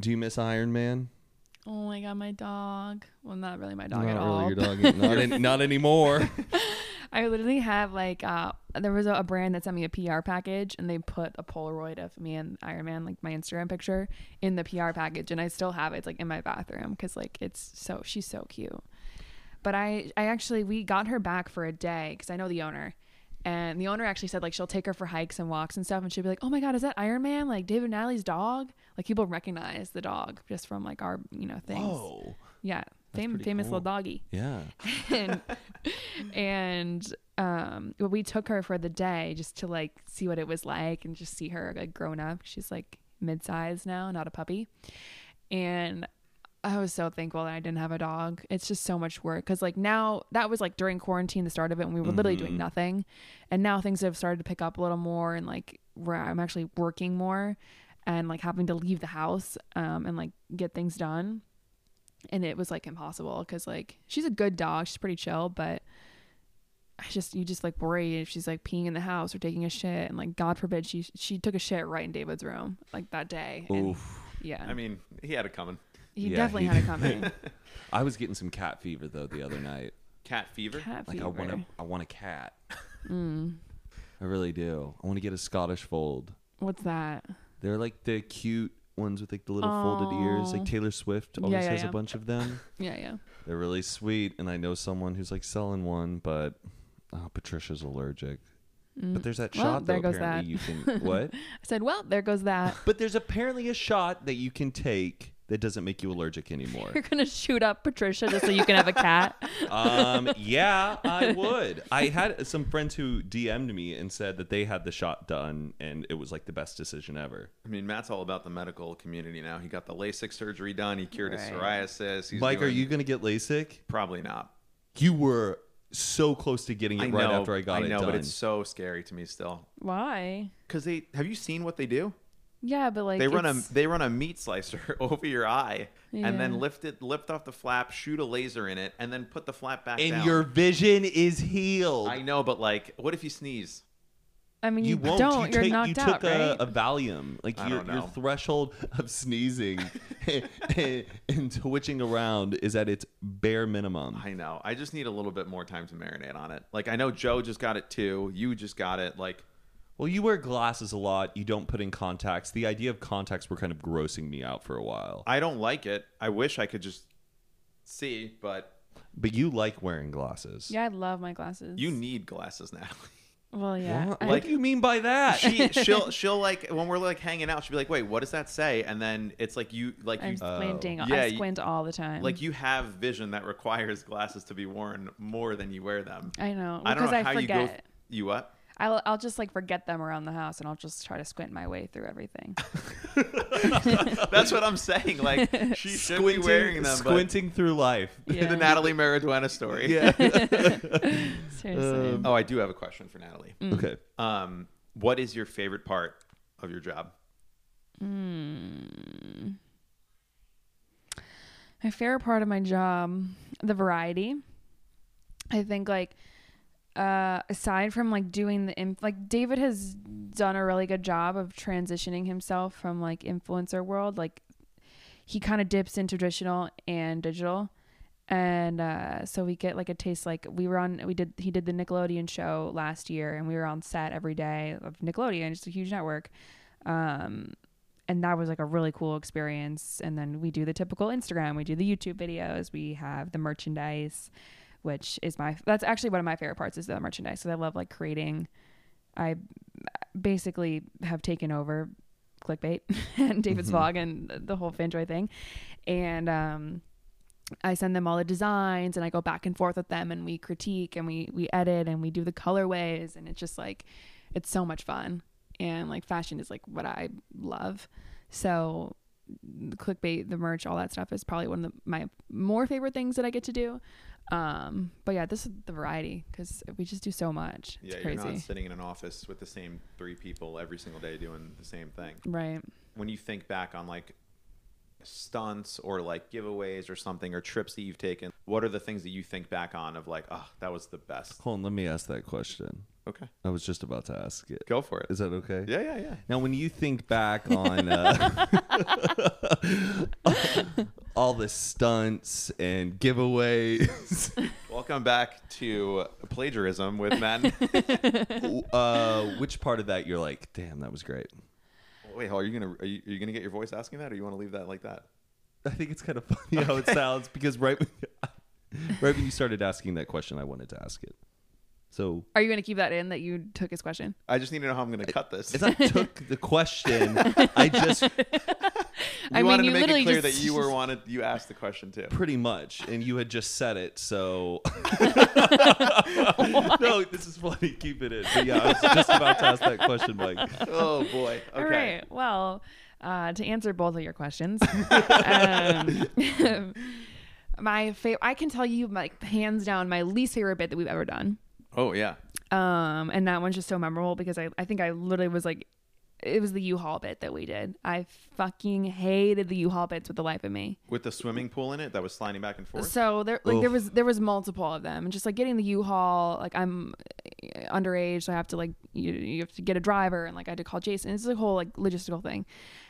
do you miss Iron Man? Oh my god, my dog. Well, not really my dog not at really all. your dog. Not, an- not anymore. I literally have like uh there was a, a brand that sent me a PR package and they put a Polaroid of me and Iron Man like my Instagram picture in the PR package and I still have it it's like in my bathroom cuz like it's so she's so cute. But I I actually we got her back for a day cuz I know the owner. And the owner actually said like she'll take her for hikes and walks and stuff and she'll be like, "Oh my god, is that Iron Man? Like David Natalie's dog?" Like people recognize the dog just from like our, you know, things. Oh, Yeah. Fam- famous cool. little doggy. Yeah. and and um we took her for the day just to like see what it was like and just see her like grown up. She's like mid-sized now not a puppy. And i was so thankful that i didn't have a dog. It's just so much work because like now that was like during quarantine the start of it and we were literally doing nothing. And now things have started to pick up a little more and like where i'm actually working more and like having to leave the house um and like get things done and it was like impossible because like she's a good dog she's pretty chill but i just you just like worry if she's like peeing in the house or taking a shit and like god forbid she she took a shit right in david's room like that day and, Oof. yeah I mean, he had it coming. he Yeah, definitely he- had it coming I was getting some cat fever though the other night. Cat fever. cat Like fever. I want a, I want a cat. Mm. I really do. I want to get a Scottish fold. what's that They're like the cute ones with like the little folded ears. Like Taylor Swift always yeah, has yeah. a bunch of them. yeah yeah They're really sweet, and I know someone who's like selling one, but oh, Patricia's allergic. But there's that Mm. Well, shot there though. goes apparently that. you can what? i said well there goes that But there's apparently a shot that you can take that doesn't make you allergic anymore. you're gonna shoot up patricia just so you can have a cat um, yeah, I would. I had some friends who DM'd me and said that they had the shot done, and it was like the best decision ever. I mean, Matt's all about the medical community now. He got the LASIK surgery done. He cured his Right. psoriasis. He's Mike, are you gonna get LASIK? Probably not. You were so close to getting it I right know, after I got I it know, done. but it's so scary to me still. why Cause they have you seen what they do? Yeah but like they run a they run a meat slicer over your eye and then lift it lift off the flap, shoot a laser in it, and then put the flap back and down. your vision is healed. I know, but like, what if you sneeze? i mean you you, won't. don't you you're take, knocked you out took a, right a Valium. Like I your, don't your threshold of sneezing and, and twitching around is at its bare minimum. I know. I just need a little bit more time to marinate on it. Like I know Joe just got it too. You just got it. Like Well, you wear glasses a lot. You don't put in contacts. The idea of contacts were kind of grossing me out for a while. I don't like it. I wish I could just see, but But you like wearing glasses. yeah i love my glasses you need glasses now. well yeah What, I- what do you mean by that? she she'll she'll like when we're like hanging out, she'll be like, "Wait, what does that say?" And then it's like you like I'm you squinting. Oh. Yeah, I you- squint all the time. like you have vision that requires glasses to be worn more than you wear them. I know I don't because know I, how forget. you go. You what? I'll I'll just like forget them around the house, and I'll just try to squint my way through everything. That's what I'm saying. Like she should be wearing them. but- squinting through life. Yeah. the Natalie Mariduena story. Yeah. Um, Seriously. Oh, I do have a question for Natalie. Mm. okay. Um, what is your favorite part of your job? Mm. my favorite part of my job, the variety. I think like uh aside from like doing the inf- like David has done a really good job of transitioning himself from like influencer world like he kind of dips in traditional and digital. And uh so we get like a taste like we were on we did he did the Nickelodeon show last year and we were on set every day of Nickelodeon. It's a huge network. Um and that was like a really cool experience. And then we do the typical instagram we do the youtube videos we have the merchandise which is my that's actually one of my favorite parts is the merchandise. Because i love like creating. I basically have taken over clickbait and david's vlog and the whole Fanjoy thing. And um I send them all the designs and I go back and forth with them and we critique and we we edit and we do the colorways. And it's just like it's so much fun. And like fashion is like what I love. So the clickbait, the merch, all that stuff is probably one of the, my more favorite things that I get to do. Um, but yeah, this is the variety because we just do so much. It's yeah, crazy, you're not sitting in an office with the same three people every single day doing the same thing. right? When you think back on like stunts or like giveaways or something or trips that you've taken, what are the things that you think back on of like, oh, that was the best? Hold on, let me ask that question. Okay, I was just about to ask it. go for it. Is that okay? Yeah, yeah, yeah. Now, when you think back on uh, all the stunts and giveaways, Welcome back to plagiarism with Matt. uh, which part of that you're like, damn, that was great. Wait, are you gonna are you, are you gonna get your voice asking that, or you want to leave that like that? I think it's kind of funny how it sounds because right when, right when you started asking that question, I wanted to ask it. So Are you going to keep that in that you took his question? I just need to know how I'm gonna cut this. it's not took the question. I just you I mean, wanted you to make literally it clear just- that you were wanted. You asked the question too. pretty much, and you had just said it. So no, this is funny. Keep it in. But yeah, I was just about to ask that question, Mike. Oh boy. Okay. All right. Well, uh, to answer both of your questions, um, my favorite, I can tell you, like hands down, my least favorite bit that we've ever done. Oh yeah. Um, and that one's just so memorable because I, I think I literally was like, it was the U-Haul bit that we did. I fucking hated the U-Haul bits with the life of me. With the swimming pool in it that was sliding back and forth. So there, like, there was there was multiple of them, and just like getting the U-Haul. Like I'm uh, underage, so I have to like you, you have to get a driver, and like I had to call Jason. It's a whole like logistical thing,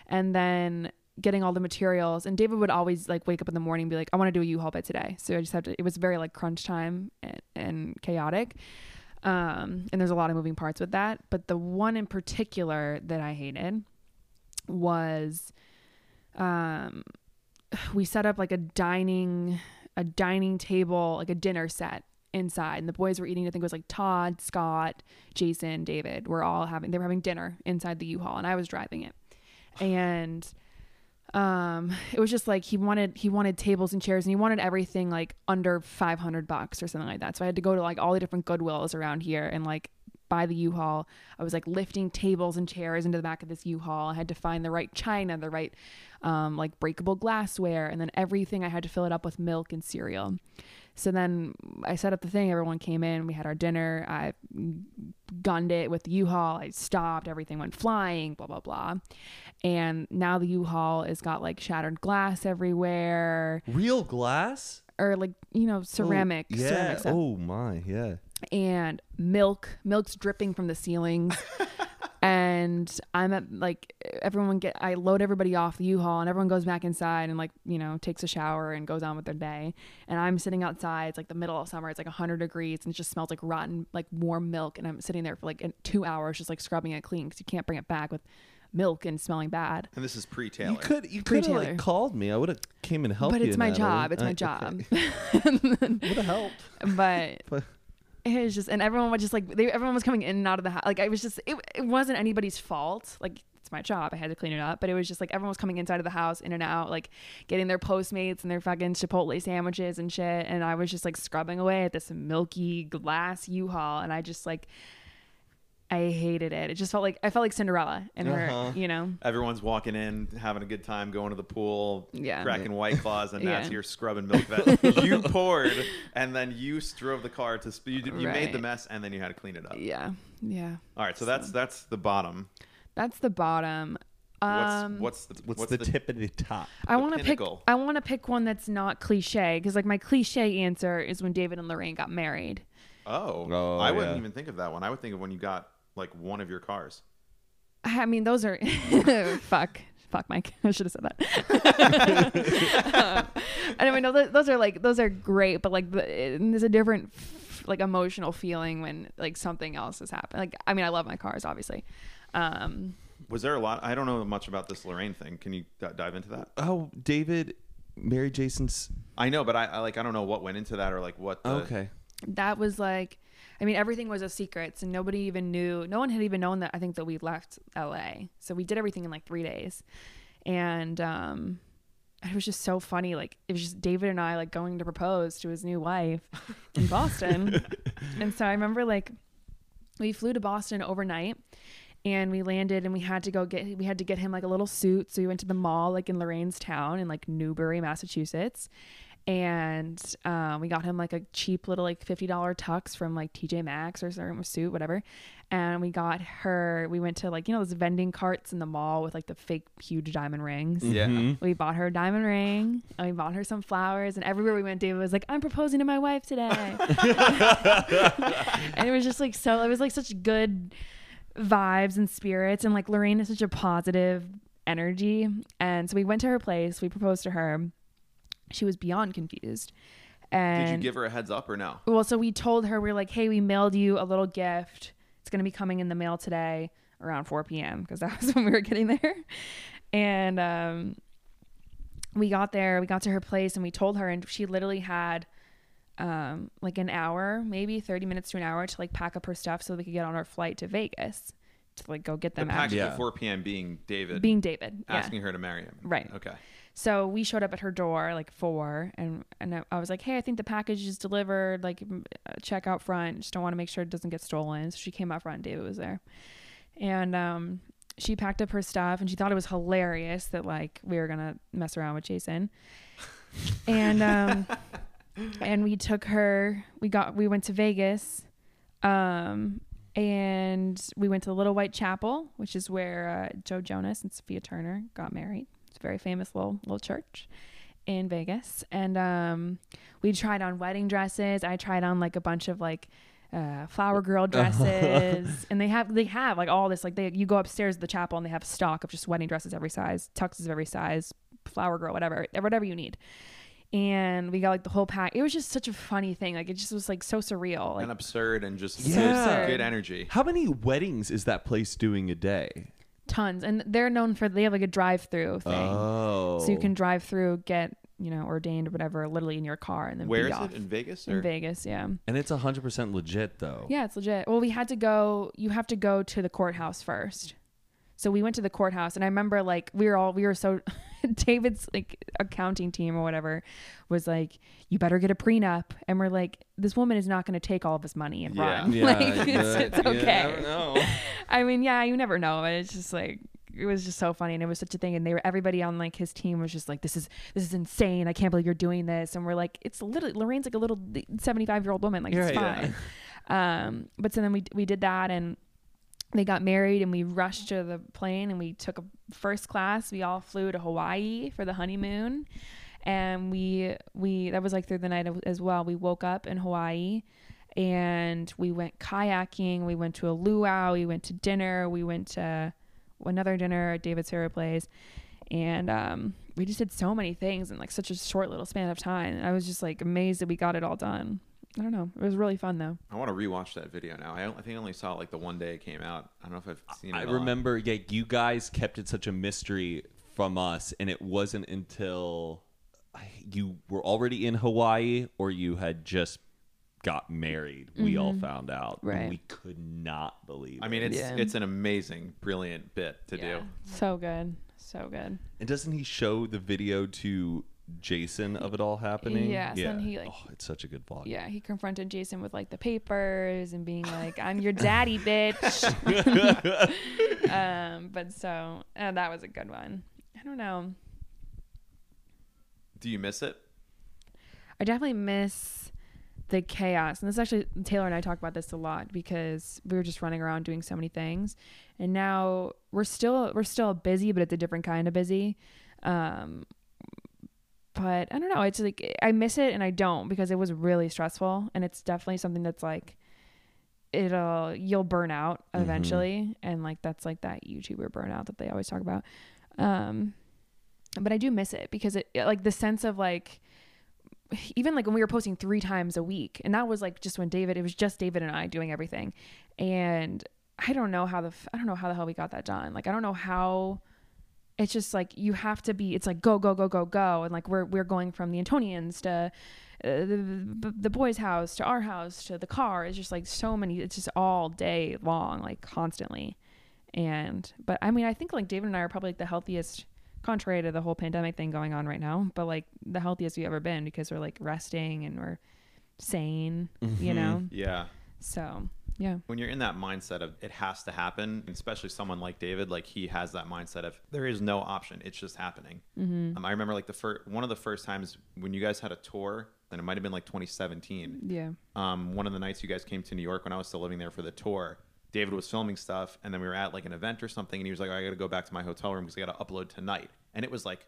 and then getting all the materials. And David would always like wake up in the morning and be like, "I want to do a U-Haul bit today." So I just have to. It was very like crunch time and, and chaotic. Um, and there's a lot of moving parts with that. But the one in particular that I hated was um we set up like a dining a dining table like a dinner set inside and the boys were eating i think it was like todd scott jason david we're all having they were having dinner inside the u-haul and i was driving it and um it was just like he wanted he wanted tables and chairs and he wanted everything like under 500 bucks or something like that. So i had to go to like all the different goodwills around here and like buy the u-haul. I was like lifting tables and chairs into the back of this u-haul. I had to find the right china the right um, like breakable glassware and then everything i had to fill it up with milk and cereal so then I set up the thing. Everyone came in. We had our dinner. I gunned it with the U-Haul. I stopped. Everything went flying. Blah blah blah. And now the U-Haul has got like shattered glass everywhere, Real glass, or like you know ceramic. Oh, yeah. ceramic. Oh my, yeah. and milk. Milk's dripping from the ceilings. and I'm at like everyone get I load everybody off the U-Haul and everyone goes back inside and like, you know, takes a shower and goes on with their day. And I'm sitting outside, it's like the middle of summer, it's like 100 degrees and it just smells like rotten like warm milk and I'm sitting there for like 2 hours just like scrubbing it clean cuz you can't bring it back with milk and smelling bad. and this is pre Taylor. You could you could have like called me. I would have came and helped but you. Eh? it's my that, job. Ellie. It's my job. okay. Would have helped. but But- just and everyone was just like they, everyone was coming in and out of the house like i was just it, it wasn't anybody's fault. Like it's my job. I had to clean it up. But it was just like everyone was coming inside of the house in and out like getting their postmates and their fucking chipotle sandwiches and shit. And i was just like scrubbing away at this milky glass u-haul. And i just like i hated it it just felt like i felt like cinderella and Uh-huh. her you know Everyone's walking in, having a good time, going to the pool, Yeah. cracking white claws, and Matt's Yeah. here scrubbing milk that you poured, and then you drove the car to. sp- You, did- you made the Right. mess, and then you had to clean it up. yeah yeah All right, so that's that's the bottom. that's the bottom What's um what's the What's, the, tip of the top? I the want to pick. pinnacle? I want to pick one that's not cliche because, like, my cliche answer is when David and Lorraine got married. Oh, Oh, I wouldn't yeah. even think of that one. I would think of when you got like one of your cars. I mean, those are fuck, fuck, Mike. I should have said that. um, anyway, no, th- those are like those are great, but like the, there's a different f- like emotional feeling when like something else has happened. Like, I mean, I love my cars, obviously. Um, Was there a lot? I don't know much about this Lorraine thing. Can you d- dive into that? Oh, David, Mary Jason's. I know, but I, I like I don't know what went into that or like what. The, okay. that was like I mean everything was a secret so nobody even knew no one had even known that I think that we left LA so we did everything in like 3 days. And um it was just so funny like it was just David and I like going to propose to his new wife in Boston. And so I remember like we flew to Boston overnight and we landed and we had to go get we had to get him like a little suit. So we went to the mall like in Lorraine's town in like Newbury Massachusetts and um, we got him like a cheap little like $50 tux from like TJ Maxx or some suit whatever. And we got her we went to like you know those vending carts in the mall with like the fake huge diamond rings? Yeah. we bought her a diamond ring and we bought her some flowers and everywhere we went david was like i'm proposing to my wife today. And it was just like so it was like such good vibes and spirits and like lorraine is such a positive energy. And so we went to her place we proposed to her she was beyond confused And Did you give her a heads up or no? well, so we told her we are like, hey, we mailed you a little gift. It's gonna be coming in the mail today around 4 p.m. because that was when we were getting there. And um, we got there, we got to her place, and we told her, and she literally had um, like an hour, maybe 30 minutes to an hour to like pack up her stuff so we could get on our flight to Vegas to like go get them out. package Yeah. at 4 p.m. being David Being David, yeah. asking her to marry him. Right. Okay. So we showed up at her door like four, and and I- I was like, "Hey, I think the package is delivered. Like, uh, check out front. Just don't want to make sure it doesn't get stolen." So she came out front. and David was there, and um, she packed up her stuff, and she thought it was hilarious that like we were gonna mess around with Jason, and um, and we took her. We got we went to Vegas, um, and we went to the Little White Chapel, which is where uh, Joe Jonas and Sophia Turner got married. It's a very famous little little church in Vegas, and um, we tried on wedding dresses. I tried on like a bunch of like uh, flower girl dresses, and they have they have like all this like they you go upstairs to the chapel and they have stock of just wedding dresses every size, tuxes of every size, flower girl, whatever, whatever you need. And we got like the whole pack. It was just such a funny thing. Like it just was like so surreal. Like and absurd and just So good energy. How many weddings is that place doing a day? Tons and they're known for they have like a drive-through thing Oh, so you can oh. drive through get you know ordained or whatever literally in your car and then Where be is off. it? In Vegas? in vegas yeah and it's hundred percent legit though. yeah it's legit well we had to go you have to go to the courthouse first so we went to the courthouse and i remember like we were all we were so david's like accounting team or whatever was like you better get a prenup and we're like this woman is not going to take all of his money and Yeah. run Yeah, like yeah, it's, it's you okay never know. I mean, yeah, you never know. It's just like it was just so funny, and it was such a thing. And they were everybody on like his team was just like, "This is this is insane. I can't believe you're doing this." And we're like, "It's literally Lorraine's like a little 75 year old woman. Like it's Right, fine." Um, but so then we we did that, and they got married, and we rushed to the plane, and we took a first class. We all flew to Hawaii for the honeymoon, and we we that was like through the night as well. We woke up in Hawaii and we went kayaking. We went to a luau. We went to dinner. We went to another dinner at David Sarah Place, and um, we just did so many things in like such a short little span of time. And I was just like amazed that we got it all done. I don't know. It was really fun though. I want to rewatch that video now. I, I think I only saw it like the one day it came out. I don't know if I've seen it. I all. remember, yeah, you guys kept it such a mystery from us, and it wasn't until you were already in Hawaii or you had just got married. We all mm-hmm. found out, and Right. we could not believe. I mean, it's Yeah. it's an amazing, brilliant bit to do. So good. So good. and doesn't he show the video to Jason of it all happening? Yes, yeah. and he, like- oh, it's such a good vlog. Yeah, he confronted Jason with like the papers and being like, "I'm your daddy, bitch." um, but so uh, that was a good one. I don't know. Do you miss it? I definitely miss the chaos. And this actually Taylor and I talk about this a lot because we were just running around doing so many things. And now we're still we're still busy, but it's a different kind of busy. Um but I don't know, it's like I miss it and I don't because it was really stressful and it's definitely something that's like it'll you'll burn out eventually and like that's like that YouTuber burnout that they always talk about. Um but I do miss it because it like the sense of like even like when we were posting three times a week and that was like just when david it was just david and i doing everything. And i don't know how the f- i don't know how the hell we got that done. Like i don't know how it's just like you have to be it's like go go go go go. And like we're we're going from the antonians to uh, the, the boys house to our house to the car. It's just like so many it's just all day long like constantly. And but i mean i think like david and i are probably like the healthiest contrary to the whole pandemic thing going on right now but like the healthiest we've ever been because we're like resting and we're sane you know? Yeah. so yeah When you're in that mindset of it has to happen, especially someone like David, like he has that mindset of there is no option. It's just happening. Mm-hmm. Um, I remember like the first one of the first times when you guys had a tour, and it might have been like 2017. yeah um, one of the nights you guys came to New York when I was still living there for the tour, David was filming stuff, and then we were at like an event or something, and he was like, "I got to go back to my hotel room because I got to upload tonight," and it was like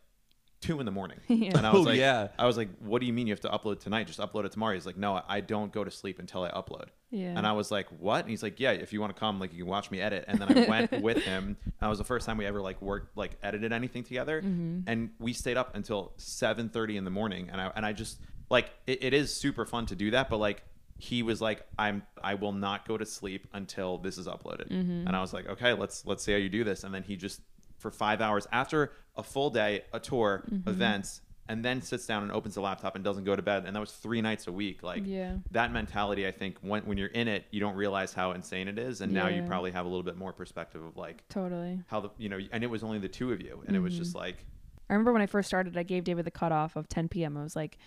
two in the morning, and I was Oh, like, yeah. I was like, "What do you mean you have to upload tonight? Just upload it tomorrow." He's like, "No, I don't go to sleep until I upload." Yeah. And I was like, "What?" And he's like, "Yeah, if you want to come, like you can watch me edit." And then I went with him. And that was the first time we ever like worked, like edited anything together. Mm-hmm. And we stayed up until seven thirty in the morning, and I and I just like it, it is super fun to do that, but like he was like, I'm I will not go to sleep until this is uploaded. Mm-hmm. And I was like, okay, let's let's see how you do this. And then he just for five hours after a full day, a tour, Mm-hmm. events, and then sits down and opens the laptop and doesn't go to bed. And that was three nights a week. Like Yeah. that mentality, I think when when you're in it, you don't realize how insane it is. And now you probably have a little bit more perspective of like Totally. how the you know, and it was only the two of you, and it was just Mm-hmm. like I remember when I first started, I gave David the cutoff of 10 p.m. I was like,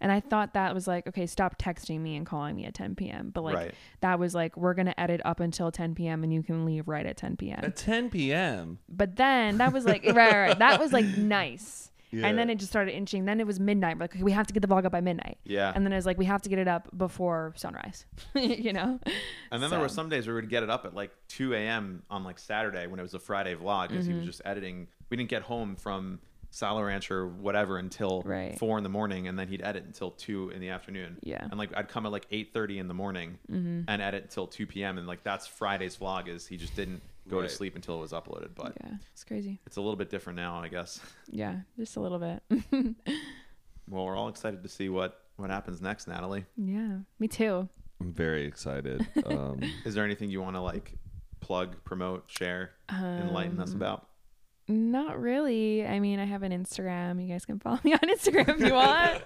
and I thought that was like, okay, stop texting me and calling me at 10 p.m. But like, Right. that was like, we're going to edit up until 10 p.m. and you can leave right at 10 p.m. At 10 p.m. But then that was like, right, right, right. That was like nice. Yeah. And then it just started inching. Then it was midnight. We're like, okay, we have to get the vlog up by midnight. Yeah. And then it was like, we have to get it up before sunrise, you know? And then there were some days where we'd get it up at like 2 a.m. on like Saturday when it was a Friday vlog because he Mm-hmm. was just editing. We didn't get home from Salo Ranch or whatever until Right. four in the morning, and then he'd edit until two in the afternoon. Yeah. Mm-hmm. And like I'd come at like 8:30 in the morning and edit until 2 p.m. And like that's Friday's vlog is he just didn't go Right. to sleep until it was uploaded. But Yeah. It's crazy. it's a little bit different now, I guess. Yeah. Just a little bit. Well, we're all excited to see what what happens next, Natalie. yeah. Me too. I'm very excited. Um, Is there anything you want to like plug, promote, share, enlighten Um, us about? Not really. I mean, I have an Instagram. You guys can follow me on Instagram if you want.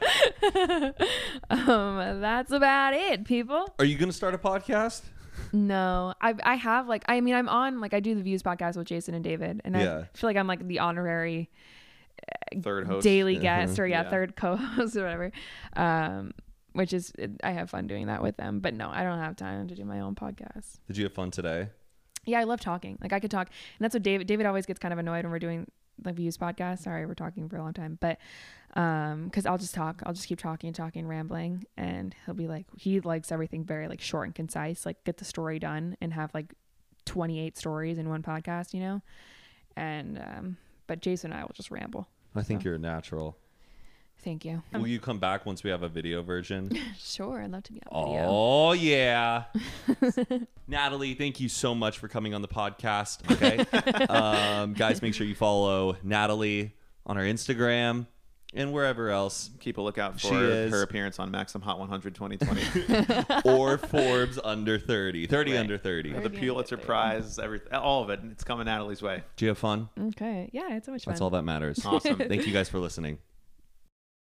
um, that's about it, people. are you going to start a podcast? No, I I have like I mean I'm on like I do the Views podcast with Jason and David, and Yeah. I feel like I'm like the honorary Third host. daily guest or yeah, Yeah. third co-host or whatever. Um, which is I have fun doing that with them, but no, I don't have time to do my own podcast. Did you have fun today? Yeah, I love talking. Like I could talk, and that's what David. David always gets kind of annoyed when we're doing the views podcast. Sorry, we're talking for a long time, but um, because I'll just talk, I'll just keep talking and talking, and rambling, and he'll be like, he likes everything very like short and concise, like get the story done and have like twenty eight stories in one podcast, you know. And um, but Jason and I will just ramble. I think So. you're a natural. Thank you. Will you come back once we have a video version? Sure, I'd love to be on video. Oh yeah, Natalie, thank you so much for coming on the podcast. Okay, um, guys, make sure you follow Natalie on our Instagram and wherever else, Keep a lookout She for is- her appearance on Maxim Hot 100 2020. or Forbes under thirty, 30 Right. under thirty. the Pulitzer Prize, everything, all of it. It's coming Natalie's way. Do you have fun? Okay, yeah, it's so much fun. That's all that matters. Awesome. Thank you guys for listening.